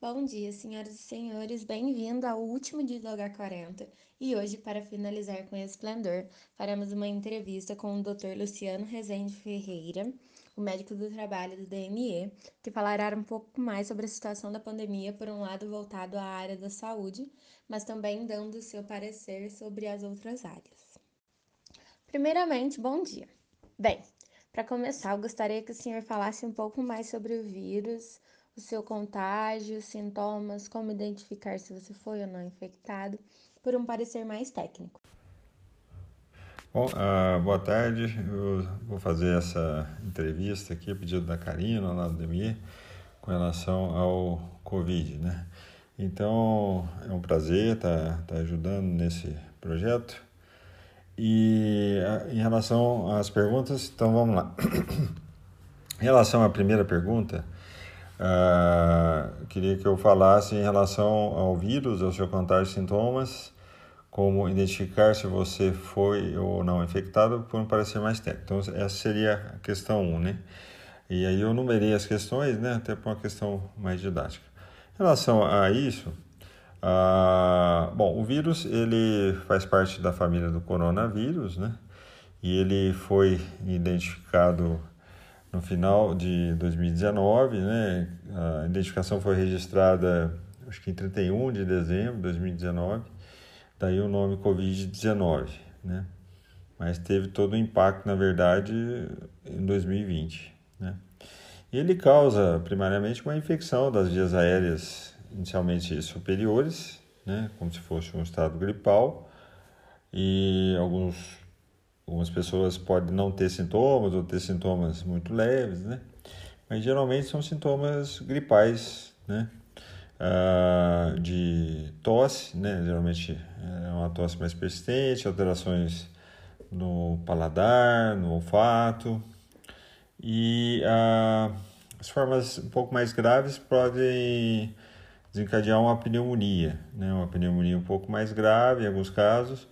Bom dia, senhoras e senhores, bem-vindo ao último dia do H40 e hoje, para finalizar com esplendor, faremos uma entrevista com o Dr. Luciano Rezende Ferreira, o médico do trabalho do DME, que falará um pouco mais sobre a situação da pandemia, por um lado voltado à área da saúde, mas também dando seu parecer sobre as outras áreas. Primeiramente, bom dia. Bem, para começar, eu gostaria que o senhor falasse um pouco mais sobre o vírus, o seu contágio, sintomas, como identificar se você foi ou não infectado, por um parecer mais técnico. Bom, uh, boa tarde. Eu vou fazer essa entrevista aqui, a pedido da Karina, lá do DMI, com relação ao Covid, né? Então, é um prazer estar, tá, tá ajudando nesse projeto. E uh, em relação às perguntas, então vamos lá. em relação à primeira pergunta, Uh, queria que eu falasse em relação ao vírus, ao seu contágio de sintomas, como identificar se você foi ou não infectado, por um parecer mais técnico. Então, essa seria a questão 1, né? E aí eu numerei as questões, né? Até por uma questão mais didática. Em relação a isso, uh, bom, o vírus, ele faz parte da família do coronavírus, né? E ele foi identificado no final de 2019, né? A identificação foi registrada, acho que em 31 de dezembro de 2019, daí o nome Covid-19, né? Mas teve todo o impacto, na verdade, em 2020, né? E ele causa, primariamente, uma infecção das vias aéreas inicialmente superiores, né? Como se fosse um estado gripal, e alguns Algumas pessoas podem não ter sintomas ou ter sintomas muito leves, né? Mas geralmente são sintomas gripais, né? Ah, de tosse, né? Geralmente é uma tosse mais persistente, alterações no paladar, no olfato. E ah, as formas um pouco mais graves podem desencadear uma pneumonia, né? Uma pneumonia um pouco mais grave em alguns casos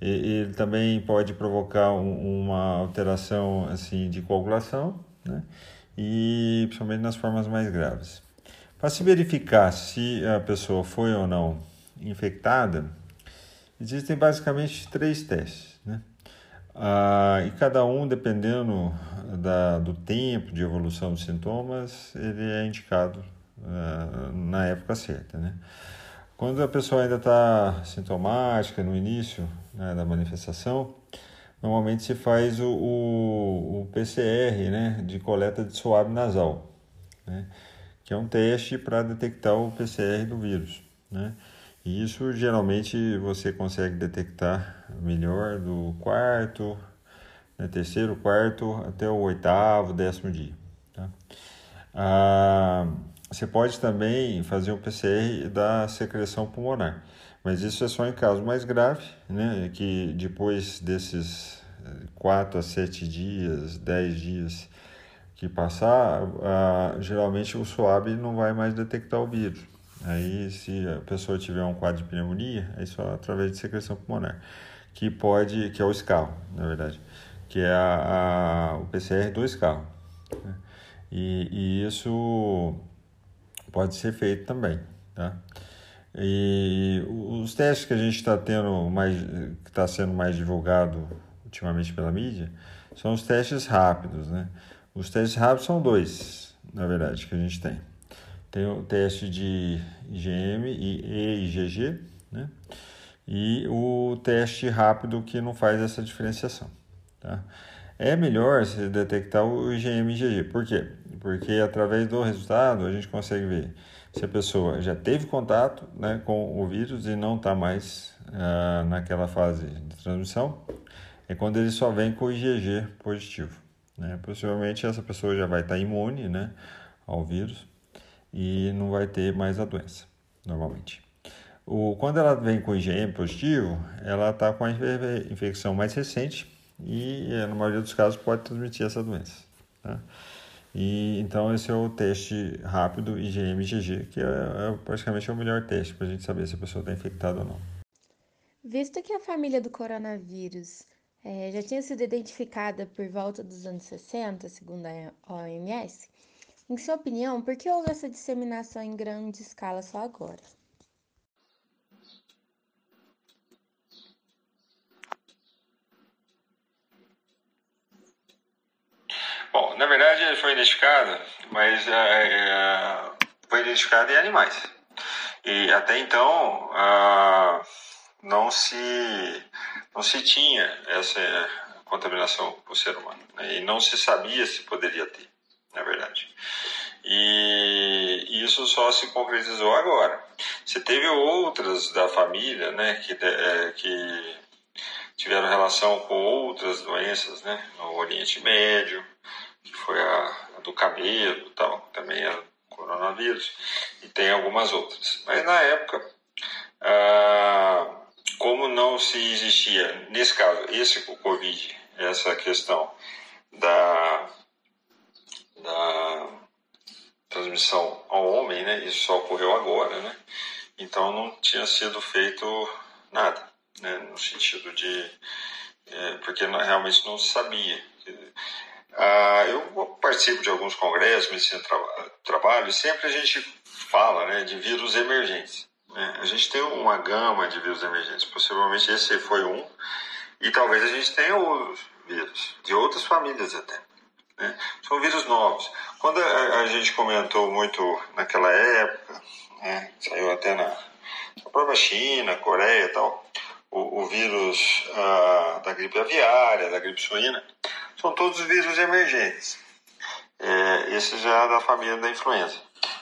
ele também pode provocar uma alteração assim de coagulação, né? E principalmente nas formas mais graves. Para se verificar se a pessoa foi ou não infectada, existem basicamente três testes, né? Ah, e cada um, dependendo da, do tempo de evolução dos sintomas, ele é indicado ah, na época certa, né? Quando a pessoa ainda está sintomática, no início né, da manifestação, normalmente se faz o, o, o, PCR, né, de coleta de suave nasal, né, que é um teste para detectar o PCR do vírus, né. E isso geralmente você consegue detectar melhor do quarto, né, terceiro, quarto até o oitavo, décimo dia. Tá? Ah, você pode também fazer um PCR da secreção pulmonar, mas isso é só em caso mais grave, né? Que depois desses 4 eh, a 7 dias, 10 dias que passar, geralmente o SWAB não vai mais detectar o vírus. Aí, se a pessoa tiver um quadro de pneumonia, é só através de secreção pulmonar, que pode, que é o escarro, na verdade, que é a, a o PCR do escarro. Né? E, e isso pode ser feito também, tá? E os testes que a gente está tendo mais, que está sendo mais divulgado ultimamente pela mídia, são os testes rápidos, né? Os testes rápidos são dois, na verdade, que a gente tem. Tem o teste de IgM e IgG, né? E o teste rápido que não faz essa diferenciação, tá? É melhor se detectar o IgM IgG. Por quê? Porque através do resultado a gente consegue ver se a pessoa já teve contato né, com o vírus e não está mais ah, naquela fase de transmissão. É quando ele só vem com o IgG positivo. Né? Possivelmente essa pessoa já vai estar tá imune né, ao vírus e não vai ter mais a doença, normalmente. O, quando ela vem com IgM positivo, ela está com a infecção mais recente e, na maioria dos casos, pode transmitir essa doença. Tá? E, então, esse é o teste rápido IgM-IgG, que é, é, praticamente é o melhor teste para a gente saber se a pessoa está infectada ou não. Visto que a família do coronavírus é, já tinha sido identificada por volta dos anos 60, segundo a OMS, Em sua opinião, por que houve essa disseminação em grande escala só agora? Bom, na verdade ele foi identificado, mas é, é, foi identificado em animais. E até então ah, não se não se tinha essa contaminação por ser humano né? e não se sabia se poderia ter, na verdade. E isso só se concretizou agora. Você teve outras da família, né, que, é, que tiveram relação com outras doenças, né, no Oriente Médio, que foi a, a do cabelo, tal, também a coronavírus, e tem algumas outras. Mas na época, ah, como não se existia, nesse caso, esse o Covid, essa questão da, da transmissão ao homem, né, isso só ocorreu agora, né, então não tinha sido feito nada, né, no sentido de. É, porque realmente não se sabia. Ah, eu participo de alguns congressos, medicina tra trabalho, e sempre a gente fala né, de vírus emergentes. Né? A gente tem uma gama de vírus emergentes, possivelmente esse foi um, e talvez a gente tenha outros vírus, de outras famílias até. Né? São vírus novos. Quando a, a, gente comentou muito naquela época, né, saiu até na, na própria China, Coreia e tal, o, o vírus ah, da gripe aviária, da gripe suína, são todos vírus emergentes. É, esse já é da família da influenza.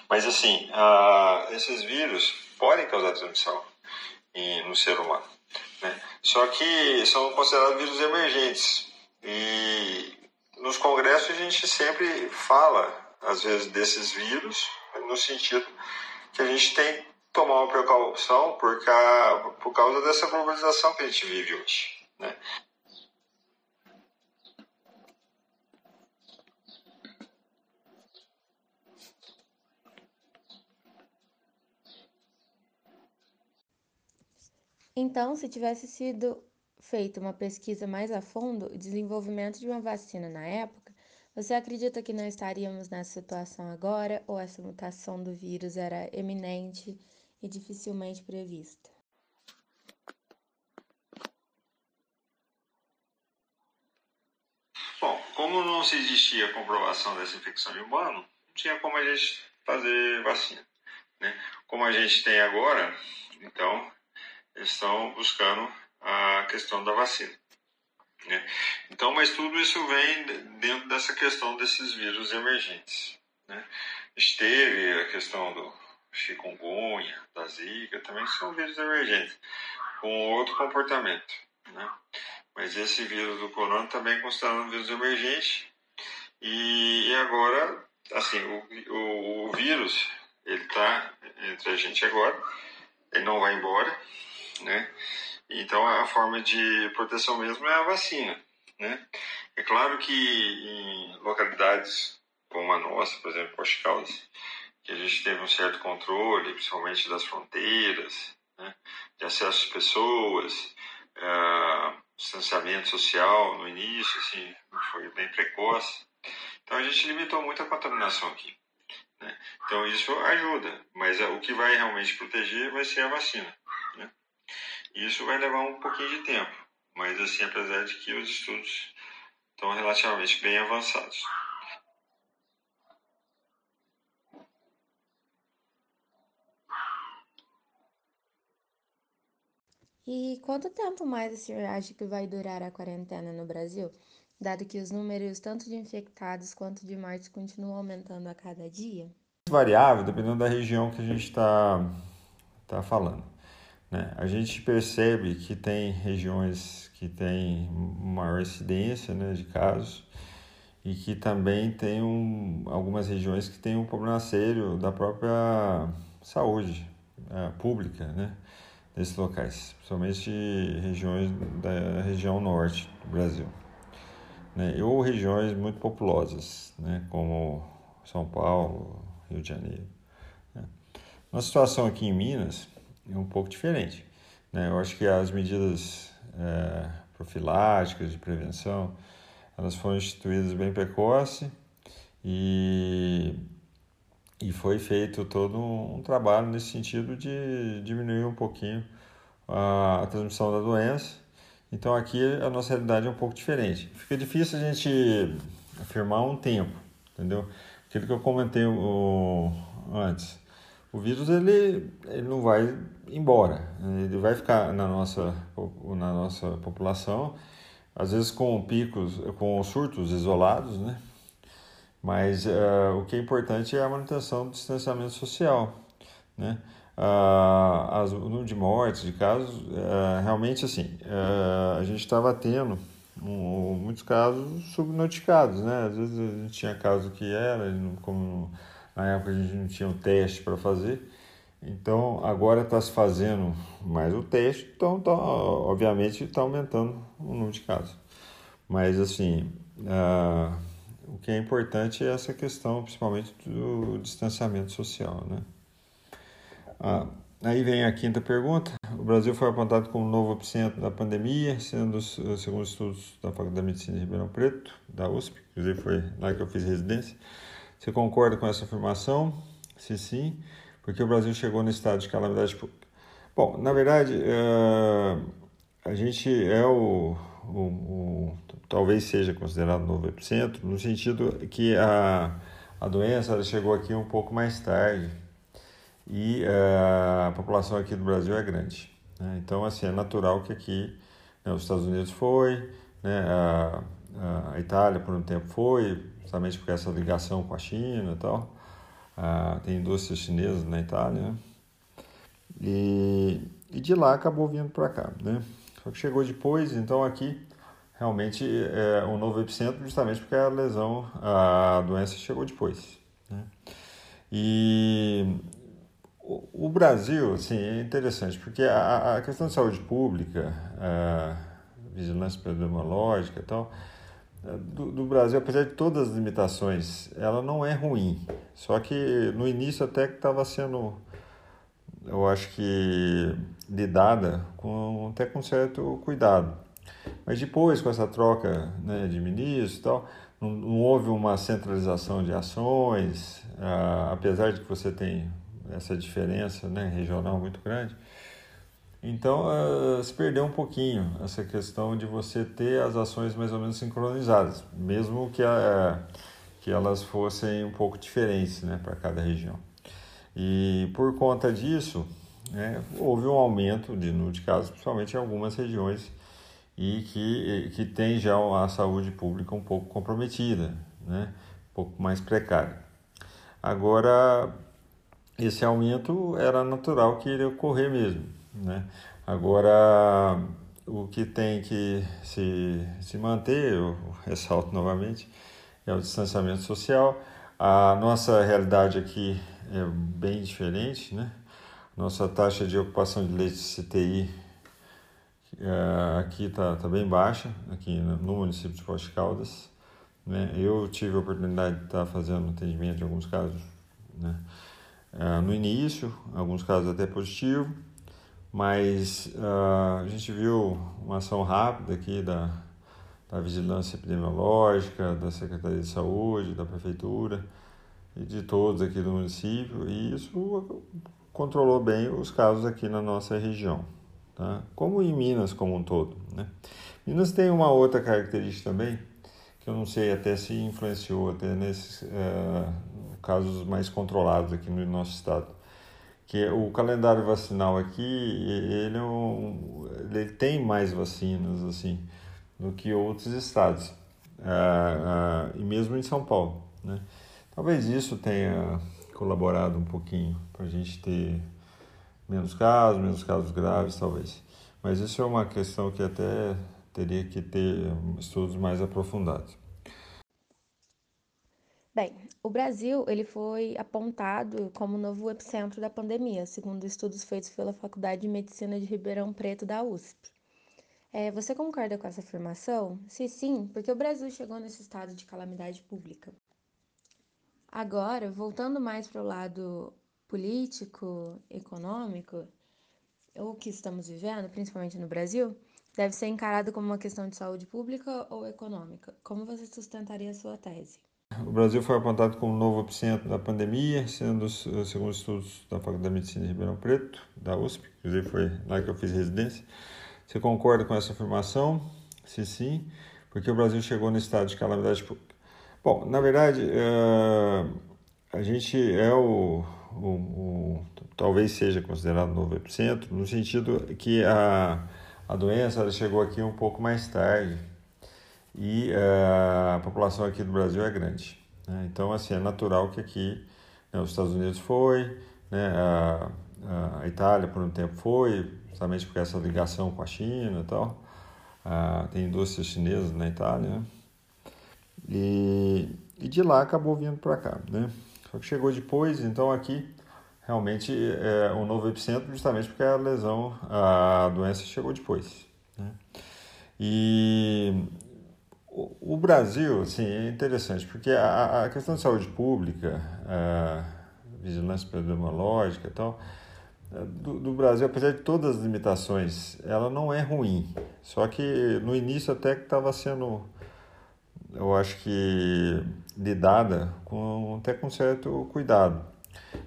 Mas assim, uh, esses vírus podem causar transmissão em, no ser humano. Né? Só que são considerados vírus emergentes. E nos congressos a gente sempre fala, às vezes, desses vírus, no sentido que a gente tem que tomar uma precaução por, por causa dessa globalização que a gente vive hoje. Né? Então, se tivesse sido feita uma pesquisa mais a fundo, o desenvolvimento de uma vacina na época, você acredita que não estaríamos nessa situação agora ou essa mutação do vírus era eminente e dificilmente prevista? Bom, como não se existia comprovação dessa infecção em humano, não tinha como a gente fazer vacina. Né? Como a gente tem agora, então estão buscando a questão da vacina. Né? Então, mas tudo isso vem dentro dessa questão desses vírus emergentes. Né? Esteve a questão do chikungunya, da zika, também são vírus emergentes, com outro comportamento. Né? Mas esse vírus do corona também é considerado um vírus emergente. E, e agora, assim, o, o, o vírus, ele está entre a gente agora, ele não vai embora, né? Então a forma de proteção mesmo é a vacina, né? É claro que em localidades como a nossa, por exemplo, Poste Caldas, que a gente teve um certo controle, principalmente das fronteiras, né? de acesso às pessoas, uh, distanciamento social no início, assim, foi bem precoce. Então a gente limitou muito a contaminação aqui. Né? Então isso ajuda, mas o que vai realmente proteger vai ser a vacina. Isso vai levar um pouquinho de tempo, mas assim, apesar de que os estudos estão relativamente bem avançados. E quanto tempo mais o senhor acha que vai durar a quarentena no Brasil, dado que os números tanto de infectados quanto de mortes continuam aumentando a cada dia? Variável, dependendo da região que a gente está tá falando. Né? A gente percebe que tem regiões que têm maior incidência né, de casos e que também tem um, algumas regiões que têm um problema sério da própria saúde é, pública né, nesses locais, principalmente regiões da região norte do Brasil. Né, ou regiões muito populosas, né, como São Paulo, Rio de Janeiro. Né. Uma situação aqui em Minas, é um pouco diferente. Né? Eu acho que as medidas é, profiláticas de prevenção elas foram instituídas bem precoce e e foi feito todo um, trabalho nesse sentido de diminuir um pouquinho a, a transmissão da doença. Então aqui a nossa realidade é um pouco diferente. Fica difícil a gente afirmar um tempo, entendeu? Aquilo que eu comentei o, antes. O vírus ele, ele não vai embora, ele vai ficar na nossa, na nossa população, às vezes com picos, com surtos isolados, né? Mas uh, o que é importante é a manutenção do distanciamento social, né? Uh, as, o número de mortes, de casos, uh, realmente assim, uh, a gente estava tendo um, muitos casos subnotificados, né? Às vezes a gente tinha caso que era, como na época a gente não tinha um teste para fazer, então agora está se fazendo mais o teste, então tá, obviamente está aumentando o número de casos. Mas assim, o que é importante é essa questão, principalmente do distanciamento social, né? Aí vem a quinta pergunta. O Brasil foi apontado como novo epicentro da pandemia, sendo, segundo estudos da Faculdade de Medicina de Ribeirão Preto, da USP, inclusive foi lá que eu fiz residência. Você concorda com essa afirmação? Se sim, porque o Brasil chegou no estado de calamidade pública. Bom, na verdade, uh, a gente é o, o, o, talvez seja considerado novo epicentro, no sentido que a, a doença chegou aqui um pouco mais tarde, e uh, a população aqui do Brasil é grande. Né? Então, assim, é natural que aqui né, os Estados Unidos foi, né, a, a, Itália por um tempo foi, justamente porque essa ligação com a China e tal. Uh, tem indústrias chinesas na Itália, e, e de lá acabou vindo para cá, né? Só que chegou depois, então aqui realmente é um novo epicentro, justamente porque a lesão, a doença chegou depois. Né? E o, Brasil, assim, é interessante, porque a, a questão de saúde pública, a vigilância epidemiológica e tal, do, do, Brasil, apesar de todas as limitações, ela não é ruim. Só que no início até que estava sendo, eu acho que lidada com até com certo cuidado. Mas depois, com essa troca né, de ministros e tal, não, não, houve uma centralização de ações, ah, apesar de que você tem essa diferença né, regional muito grande. Então, uh, se perdeu um pouquinho essa questão de você ter as ações mais ou menos sincronizadas, mesmo que, a, que elas fossem um pouco diferentes né, para cada região. E por conta disso, né, houve um aumento de número de casos, principalmente em algumas regiões, e que, que tem já a saúde pública um pouco comprometida, né, um pouco mais precária. Agora, esse aumento era natural que iria ocorrer mesmo. Né? Agora, o que tem que se, se manter, eu ressalto novamente, é o distanciamento social. A nossa realidade aqui é bem diferente, né? Nossa taxa de ocupação de leitos CTI é, aqui está tá bem baixa, aqui no município de Poste Caldas. Né? Eu tive a oportunidade de estar fazendo atendimento em alguns casos, né? uh, no início, alguns casos até positivo, mas uh, a gente viu uma ação rápida aqui da, da Vigilância Epidemiológica, da Secretaria de Saúde, da Prefeitura e de todos aqui do município, e isso controlou bem os casos aqui na nossa região, tá? como em Minas como um todo. Né? Minas tem uma outra característica também, que eu não sei até se influenciou até nesses, uh, casos mais controlados aqui no nosso estado. Que o calendário vacinal aqui, ele, é um, ele tem mais vacinas assim do que outros estados, ah, ah, e mesmo em São Paulo. Né? Talvez isso tenha colaborado um pouquinho para a gente ter menos casos, menos casos graves, talvez. Mas isso é uma questão que até teria que ter estudos mais aprofundados. Bem, o Brasil ele foi apontado como novo epicentro da pandemia, segundo estudos feitos pela Faculdade de Medicina de Ribeirão Preto da USP. É, você concorda com essa afirmação? Se sim, porque o Brasil chegou nesse estado de calamidade pública. Agora, voltando mais para o lado político, econômico, o que estamos vivendo, principalmente no Brasil, deve ser encarado como uma questão de saúde pública ou econômica. Como você sustentaria a sua tese? O Brasil foi apontado como novo epicentro da pandemia, sendo, segundo estudos da Faculdade de Medicina de Ribeirão Preto, da USP, inclusive foi lá que eu fiz residência. Você concorda com essa afirmação? Se sim, porque o Brasil chegou no estado de calamidade pública. Bom, na verdade, uh, a gente é o, o, o, talvez seja considerado novo epicentro, no sentido que a, a doença chegou aqui um pouco mais tarde e uh, a população aqui do Brasil é grande. Né? Então, assim, é natural que aqui né, os Estados Unidos foi, né, a, a, Itália por um tempo foi, justamente porque essa ligação com a China e tal. Tem indústrias chinesas na Itália, né? E, e de lá acabou vindo para cá, né? Só que chegou depois, então aqui realmente é um novo epicentro justamente porque a lesão, a doença chegou depois. Né? E o Brasil, assim, é interessante, porque a, a questão de saúde pública, vigilância epidemiológica e tal, é, do, do, Brasil, apesar de todas as limitações, ela não é ruim. Só que no início até que estava sendo, eu acho que, lidada com, até com certo cuidado.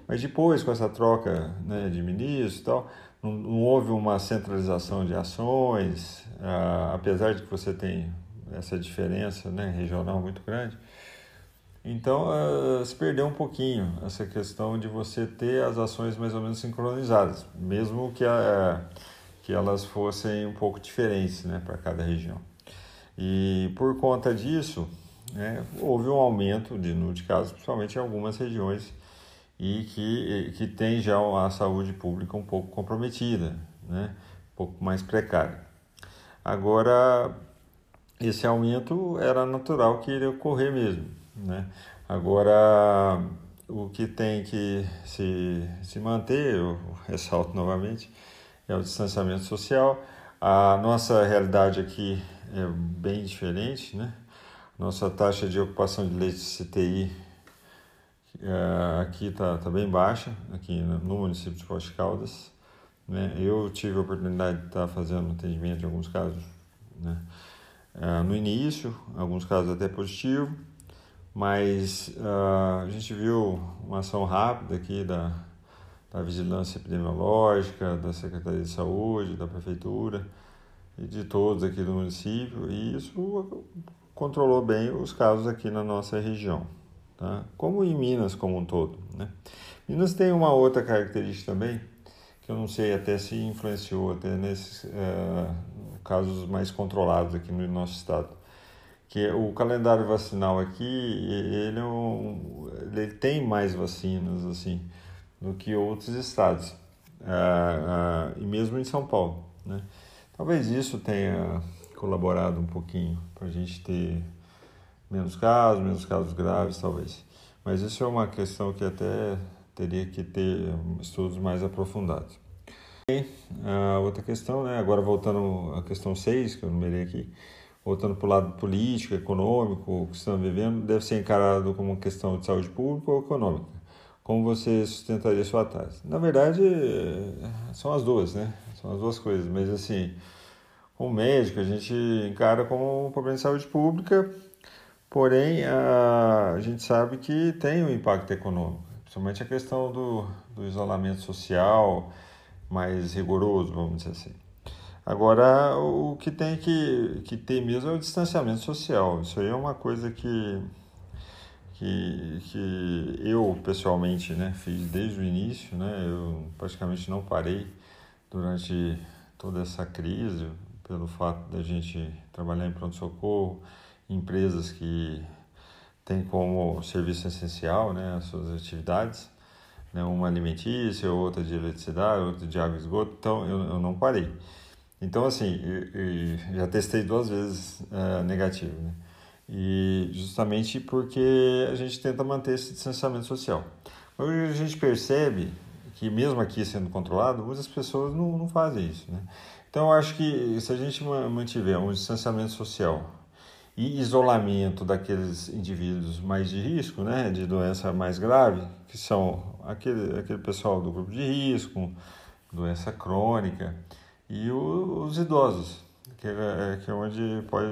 Mas depois, com essa troca né, de ministros e tal, não, não houve uma centralização de ações, ah, apesar de que você tem essa diferença né, regional muito grande. Então, uh, se perdeu um pouquinho essa questão de você ter as ações mais ou menos sincronizadas, mesmo que, a, que elas fossem um pouco diferentes né, para cada região. E por conta disso, né, houve um aumento de número de casos, principalmente em algumas regiões, e que, que tem já a saúde pública um pouco comprometida, né, um pouco mais precária. Agora, esse aumento era natural que iria ocorrer mesmo. Né? Agora, o que tem que se, se manter, eu ressalto novamente, é o distanciamento social. A nossa realidade aqui é bem diferente, né? Nossa taxa de ocupação de leitos CTI é, aqui está tá bem baixa, aqui no município de de Caldas. Né? Eu tive a oportunidade de estar fazendo atendimento em alguns casos, né? Uh, no início, alguns casos até positivo, mas uh, a gente viu uma ação rápida aqui da, da Vigilância Epidemiológica, da Secretaria de Saúde, da Prefeitura e de todos aqui do município, e isso controlou bem os casos aqui na nossa região, tá? como em Minas como um todo. Né? Minas tem uma outra característica também, que eu não sei até se influenciou até nesses, uh, casos mais controlados aqui no nosso estado. Que o calendário vacinal aqui, ele, é um, ele tem mais vacinas assim do que outros estados, ah, ah, e mesmo em São Paulo. Né? Talvez isso tenha colaborado um pouquinho para a gente ter menos casos, menos casos graves, talvez. Mas isso é uma questão que até teria que ter estudos mais aprofundados. A outra questão, né? agora voltando à questão 6, que eu numerei aqui, voltando para o lado político, econômico, que estamos vivendo, deve ser encarado como uma questão de saúde pública ou econômica. Como você sustentaria sua tese? Na verdade, são as duas, né? São as duas coisas, mas assim, como médico, a gente encara como um problema de saúde pública, porém, a, a gente sabe que tem um impacto econômico, principalmente a questão do, do isolamento social, mais rigoroso, vamos dizer assim. Agora, o que tem que, que ter mesmo é o distanciamento social. Isso aí é uma coisa que, que, que eu, pessoalmente, né, fiz desde o início. Né, eu praticamente não parei durante toda essa crise, pelo fato da gente trabalhar em pronto-socorro, empresas que têm como serviço essencial né, as suas atividades né, uma alimentícia, outra de eletricidade, outra de água e esgoto, então eu, eu não parei. Então, assim, eu, eu já testei duas vezes é, negativo, né? E justamente porque a gente tenta manter esse distanciamento social. Hoje a gente percebe que, mesmo aqui sendo controlado, muitas pessoas não, não fazem isso, né? Então, eu acho que se a gente mantiver um distanciamento social e isolamento daqueles indivíduos mais de risco, né, de doença mais grave, que são aquele, aquele pessoal do grupo de risco, doença crônica, e o, os idosos, que é, que é onde pode,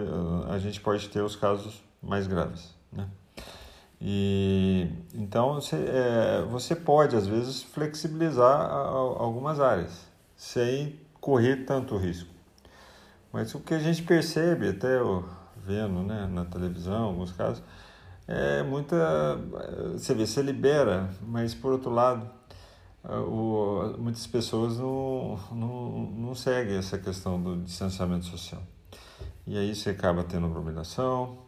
a gente pode ter os casos mais graves. Né? E então você, é, você pode às vezes flexibilizar a, a, algumas áreas sem correr tanto risco. Mas o que a gente percebe, até vendo né, na televisão, alguns casos, é muita. Você vê, você libera, mas por outro lado, o, muitas pessoas não, não, não seguem essa questão do distanciamento social. E aí você acaba tendo aglomeração,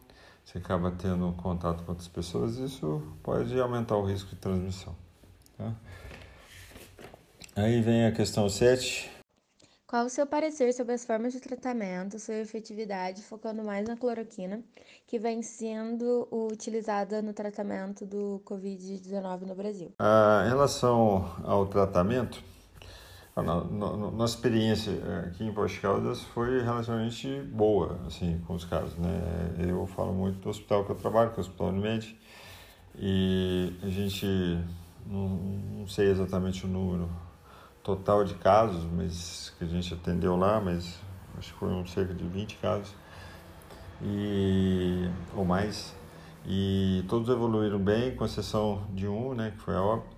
você acaba tendo contato com outras pessoas, isso pode aumentar o risco de transmissão. Tá? Aí vem a questão 7. Qual o seu parecer sobre as formas de tratamento, sua efetividade, focando mais na cloroquina, que vem sendo utilizada no tratamento do Covid-19 no Brasil? Ah, em relação ao tratamento, a nossa experiência aqui em Porto Caldas foi relativamente boa, assim, com os casos, né? Eu falo muito do hospital que eu trabalho, que é o Hospital Unimed, e a gente, não, não sei exatamente o número total de casos, mas que a gente atendeu lá, mas acho que foram cerca de 20 casos e ou mais. E todos evoluíram bem, com exceção de um, né, que foi a óbito,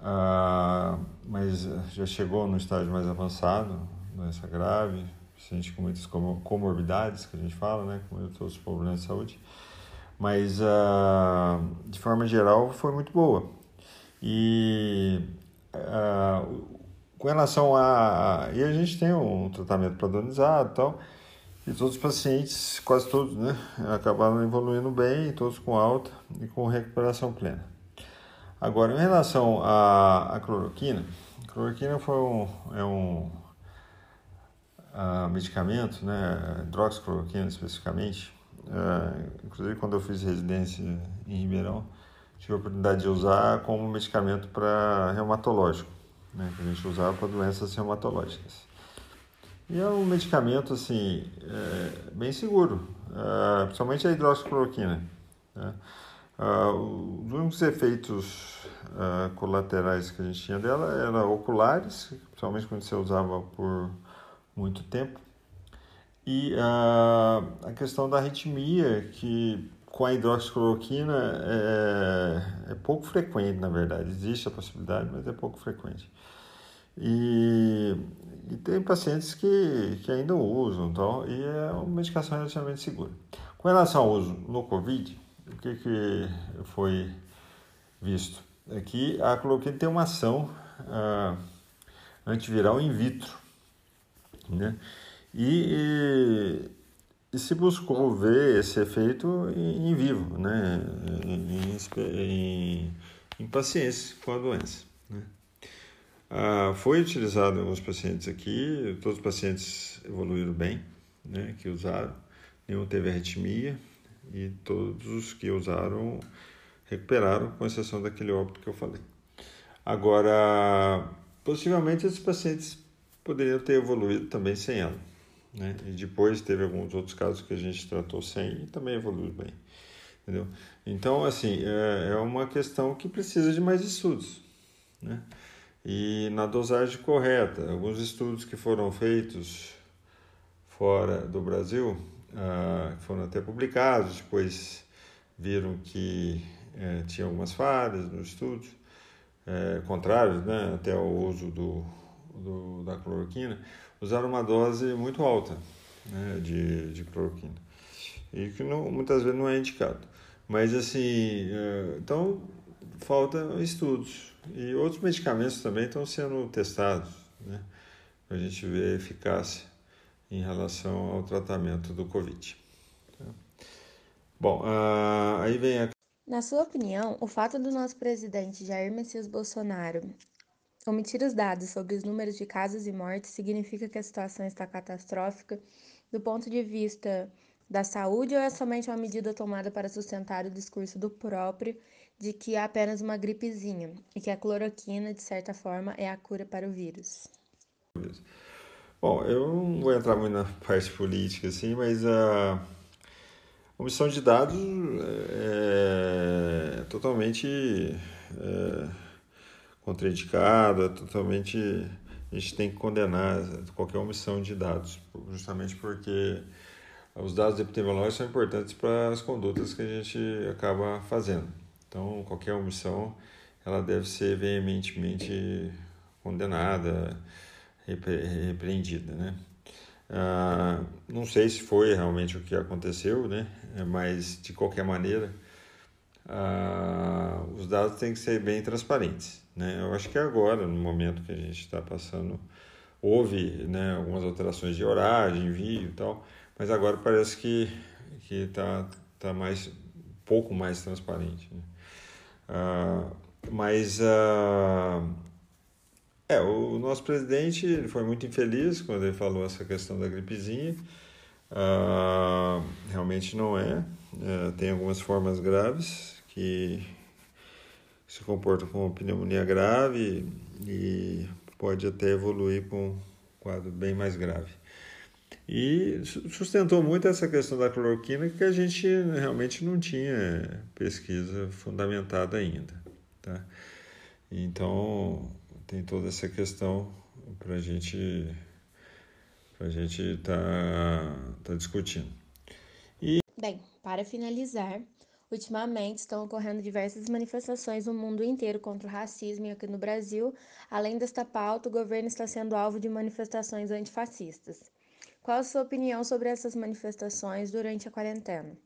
ah, mas já chegou no estágio mais avançado, doença grave, paciente com muitas comorbidades, que a gente fala, né, com muitos problemas de saúde. Mas, ah, de forma geral, foi muito boa. E ah, com relação a. E a gente tem um tratamento padronizado e tal, e todos os pacientes, quase todos, né, acabaram evoluindo bem, todos com alta e com recuperação plena. Agora, em relação à, à cloroquina, a cloroquina foi um, é um uh, medicamento, né, hidroxicloroquina especificamente. Uh, inclusive, quando eu fiz residência em Ribeirão, tive a oportunidade de usar como medicamento para reumatológico né, que a gente usava para doenças reumatológicas. E é um medicamento assim é, bem seguro, é, principalmente a hidroxicloroquina. Né? Uh, os únicos efeitos uh, colaterais que a gente tinha dela eram oculares, principalmente quando você usava por muito tempo, e a questão da arritmia, que com a hidroxicloroquina é, é pouco frequente, na verdade. Existe a possibilidade, mas é pouco frequente. E, e tem pacientes que, que ainda usam, então, e é uma medicação relativamente segura. Com relação ao uso no COVID, o que, que foi visto? É que a cloroquina tem uma ação ah, antiviral in vitro, né? E, e se buscou ver esse efeito em, em vivo, né? em, em, em, pacientes com a doença. Né? Ah, foi utilizado em alguns pacientes aqui, todos os pacientes evoluíram bem, né? que usaram, nenhum teve arritmia e todos os que usaram recuperaram, com exceção daquele óbito que eu falei. Agora, possivelmente esses pacientes poderiam ter evoluído também sem ela. Né? E depois teve alguns outros casos que a gente tratou sem e também evoluiu bem. Entendeu? Então, assim, é, é uma questão que precisa de mais estudos. Né? E na dosagem correta, alguns estudos que foram feitos fora do Brasil, ah, foram até publicados, depois viram que é, tinha algumas falhas nos estudos, é, contrários né, até ao uso do, do, da cloroquina, usaram uma dose muito alta né, de, de cloroquina. E que não, muitas vezes não é indicado. Mas assim, é, então falta estudos. E outros medicamentos também estão sendo testados, né? Para a gente ver a eficácia em relação ao tratamento do Covid. Tá? Bom, uh, aí vem a. Na sua opinião, o fato do nosso presidente Jair Messias Bolsonaro Omitir os dados sobre os números de casos e mortes significa que a situação está catastrófica do ponto de vista da saúde ou é somente uma medida tomada para sustentar o discurso do próprio de que é apenas uma gripezinha e que a cloroquina, de certa forma, é a cura para o vírus? Bom, eu não vou entrar muito na parte política, assim, mas a omissão de dados é totalmente. É contraindicado, é totalmente. A gente tem que condenar qualquer omissão de dados, justamente porque os dados epidemiológicos são importantes para as condutas que a gente acaba fazendo. Então, qualquer omissão, ela deve ser veementemente condenada, repreendida, né? Ah, não sei se foi realmente o que aconteceu, né? Mas de qualquer maneira, ah, os dados têm que ser bem transparentes, né? Eu acho que agora, no momento que a gente está passando, houve, né, algumas alterações de horário, de envio e tal, mas agora parece que que está tá mais um pouco mais transparente. Né? Ah, mas ah, é, o nosso presidente foi muito infeliz quando ele falou essa questão da gripezinha. Uh, realmente não é. Uh, tem algumas formas graves que se comportam como pneumonia grave e pode até evoluir para um quadro bem mais grave. E sustentou muito essa questão da cloroquina que a gente realmente não tinha pesquisa fundamentada ainda. Tá? Então, tem toda essa questão para a gente a gente tá, tá discutindo. E... Bem, para finalizar, ultimamente estão ocorrendo diversas manifestações no mundo inteiro contra o racismo e aqui no Brasil, além desta pauta, o governo está sendo alvo de manifestações antifascistas. Qual a sua opinião sobre essas manifestações durante a quarentena?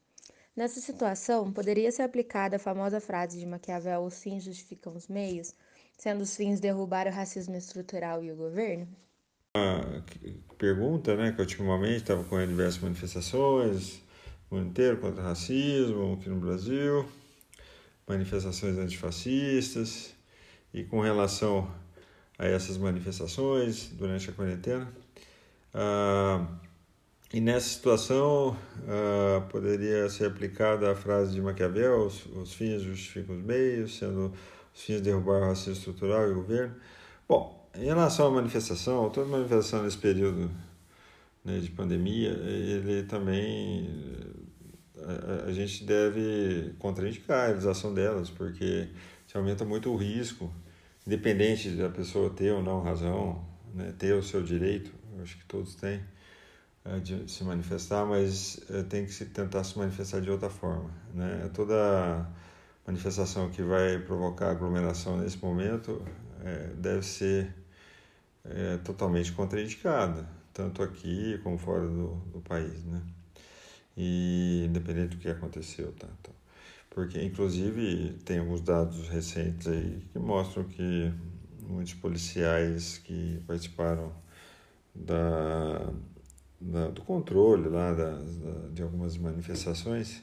Nessa situação, poderia ser aplicada a famosa frase de Maquiavel: os fins justificam os meios? sendo os fins derrubar o racismo estrutural e o governo? Uma pergunta, né, que ultimamente estava ocorrendo diversas manifestações mundo inteiro contra o racismo aqui no Brasil, manifestações antifascistas, e com relação a essas manifestações durante a quarentena. Ah, e nessa situação ah, poderia ser aplicada a frase de Maquiavel: os, os fins justificam os meios, sendo os fins de derrubar o racismo estrutural e o governo. Bom, em relação à manifestação, toda manifestação nesse período né, de pandemia, ele também a, gente deve contraindicar a realização delas, porque se aumenta muito o risco, independente da pessoa ter ou não razão, né, ter o seu direito, acho que todos têm é, de se manifestar, mas é, tem que se tentar se manifestar de outra forma, né? Toda manifestação que vai provocar aglomeração nesse momento é, deve ser é, totalmente contraindicada, tanto aqui como fora do, do país, né? E independente do que aconteceu, tá? Então, porque inclusive tem alguns dados recentes aí que mostram que muitos policiais que participaram da, da do controle lá da, de algumas manifestações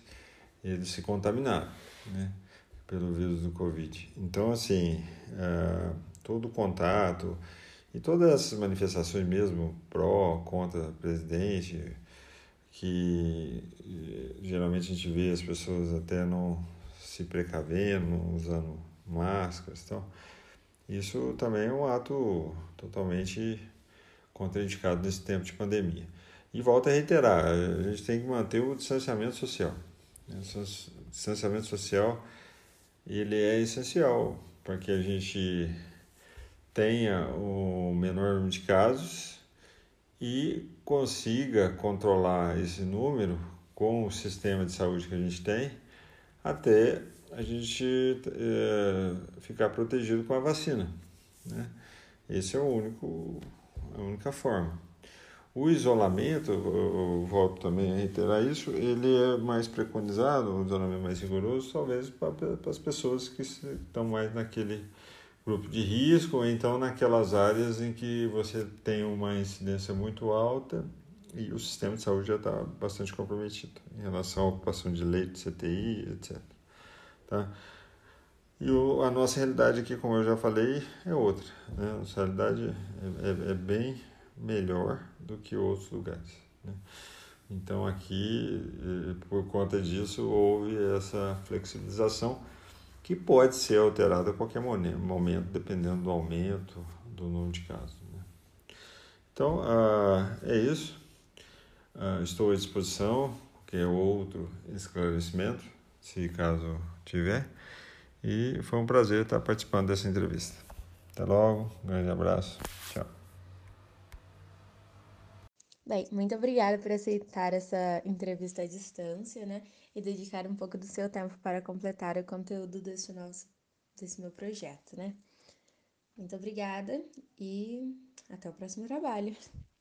eles se contaminaram, né? pelo vírus do Covid. Então, assim, é, todo contato e todas essas manifestações mesmo pró, contra presidente, que eh, geralmente a gente vê as pessoas até não se precavendo, usando máscaras e tal. Isso também é um ato totalmente contraindicado nesse tempo de pandemia. E volto a reiterar, a gente tem que manter o distanciamento social. O distanciamento social ele é essencial para que a gente tenha o menor número de casos e consiga controlar esse número com o sistema de saúde que a gente tem até a gente é, ficar protegido com a vacina. Né? Esse é o único, a única forma. O isolamento, eu volto também a reiterar isso, ele é mais preconizado, um isolamento mais rigoroso, talvez para as pessoas que estão mais naquele grupo de risco, ou então naquelas áreas em que você tem uma incidência muito alta e o sistema de saúde já está bastante comprometido em relação à ocupação de leite, CTI, etc. Tá? E o, a nossa realidade aqui, como eu já falei, é outra. Né? Nossa realidade é, é, é bem melhor do que outros lugares. Né? Então aqui, eh, por conta disso, houve essa flexibilização que pode ser alterada a qualquer momento, dependendo do aumento do número de casos. Né? Então, ah, é isso. Ah, estou à disposição, qualquer outro esclarecimento, se caso tiver. E foi um prazer estar participando dessa entrevista. Até logo, um grande abraço, tchau. Bem, muito obrigada por aceitar essa entrevista à distância, né? E dedicar um pouco do seu tempo para completar o conteúdo desse nosso, desse meu projeto, né? Muito obrigada e até o próximo trabalho.